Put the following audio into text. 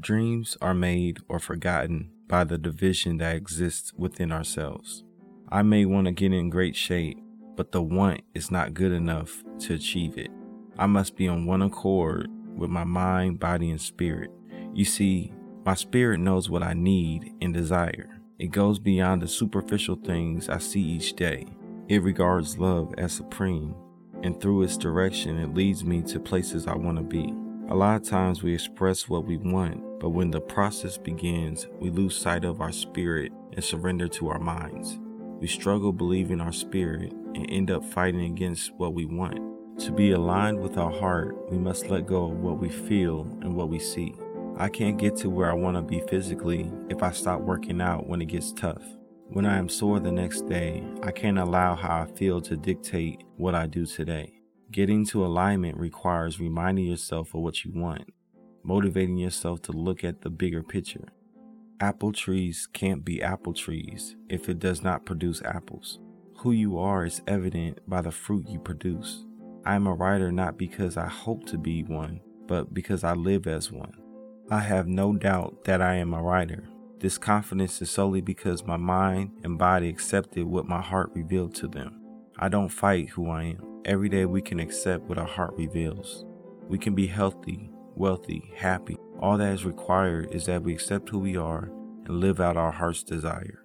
Dreams are made or forgotten by the division that exists within ourselves. I may want to get in great shape, but the want is not good enough to achieve it. I must be on one accord with my mind, body, and spirit. You see, my spirit knows what I need and desire. It goes beyond the superficial things I see each day. It regards love as supreme, and through its direction, it leads me to places I want to be. A lot of times we express what we want, but when the process begins, we lose sight of our spirit and surrender to our minds. We struggle believing our spirit and end up fighting against what we want. To be aligned with our heart, we must let go of what we feel and what we see. I can't get to where I want to be physically if I stop working out when it gets tough. When I am sore the next day, I can't allow how I feel to dictate what I do today. Getting to alignment requires reminding yourself of what you want, motivating yourself to look at the bigger picture. Apple trees can't be apple trees if it does not produce apples. Who you are is evident by the fruit you produce. I am a writer not because I hope to be one, but because I live as one. I have no doubt that I am a writer. This confidence is solely because my mind and body accepted what my heart revealed to them. I don't fight who I am. Every day we can accept what our heart reveals. We can be healthy, wealthy, happy. All that is required is that we accept who we are and live out our heart's desire.